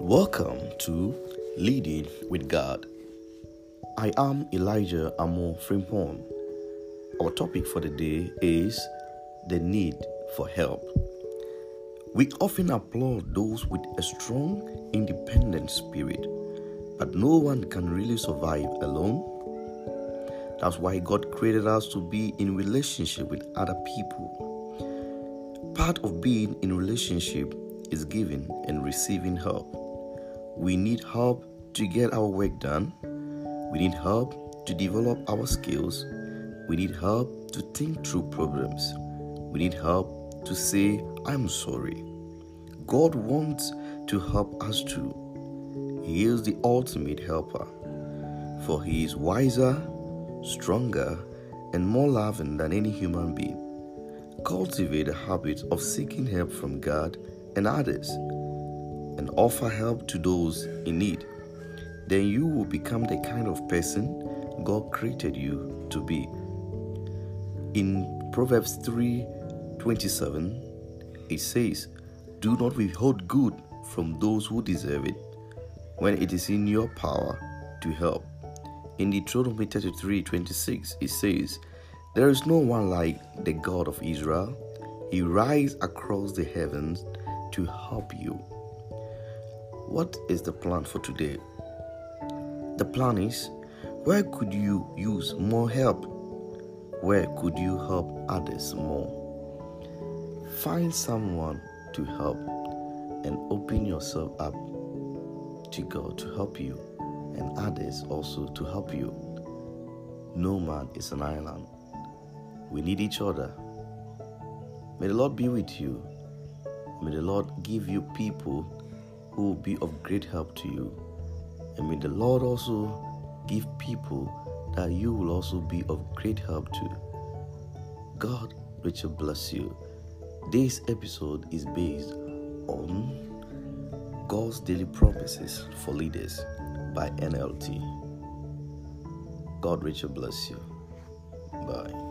Welcome to Leading with God. I am Elijah Amo Frimpon. Our topic for the day is the need for help. We often applaud those with a strong, independent spirit, but no one can really survive alone. That's why God created us to be in relationship with other people. Part of being in relationship is giving and receiving help. We need help to get our work done. We need help to develop our skills. We need help to think through problems. We need help to say, I'm sorry. God wants to help us too. He is the ultimate helper, for He is wiser, stronger, and more loving than any human being. Cultivate a habit of seeking help from God and others and offer help to those in need. Then you will become the kind of person God created you to be. In Proverbs 3 27, it says, Do not withhold good from those who deserve it when it is in your power to help. In Deuteronomy 33 26, it says, There is no one like the God of Israel. He rises across the heavens to help you. What is the plan for today? The plan is where could you use more help? Where could you help others more? Find someone to help and open yourself up to God to help you and others also to help you. No man is an island. We need each other. May the Lord be with you May the Lord give you people who will be of great help to you. And may the Lord also give people that you will also be of great help to. God, Richard, bless you. This episode is based on God's Daily Promises for Leaders by NLT. God, Richard, bless you. Bye.